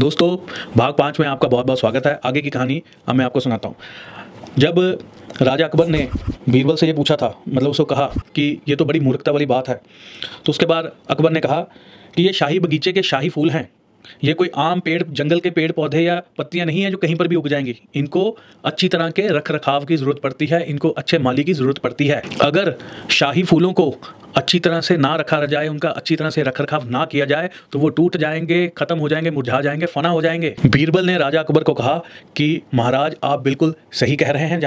दोस्तों, भाग पाँच में आपका बहुत बहुत स्वागत है। आगे की कहानी अब मैं आपको सुनाता हूँ। जब राजा अकबर ने बीरबल से ये पूछा था मतलब उसको कहा कि ये तो बड़ी मूर्खता वाली बात है तो उसके बाद अकबर ने कहा कि ये शाही बगीचे के शाही फूल हैं। ये कोई आम पेड़, जंगल के पेड़ पौधे या पत्तियाँ नहीं है जो कहीं पर भी उग जाएँगी। इनको अच्छी तरह के रख रखाव की ज़रूरत पड़ती है, इनको अच्छे माली की ज़रूरत पड़ती है। अगर शाही फूलों को अच्छी तरह से ना रखा जाए, उनका अच्छी तरह से रख रखाव ना किया जाए तो वो टूट जाएँगे, खत्म हो जाएँगे, मुरझा जाएँगे, फना हो जाएँगे। बीरबल ने राजा अकबर को कहा कि महाराज, आप बिल्कुल सही कह रहे हैं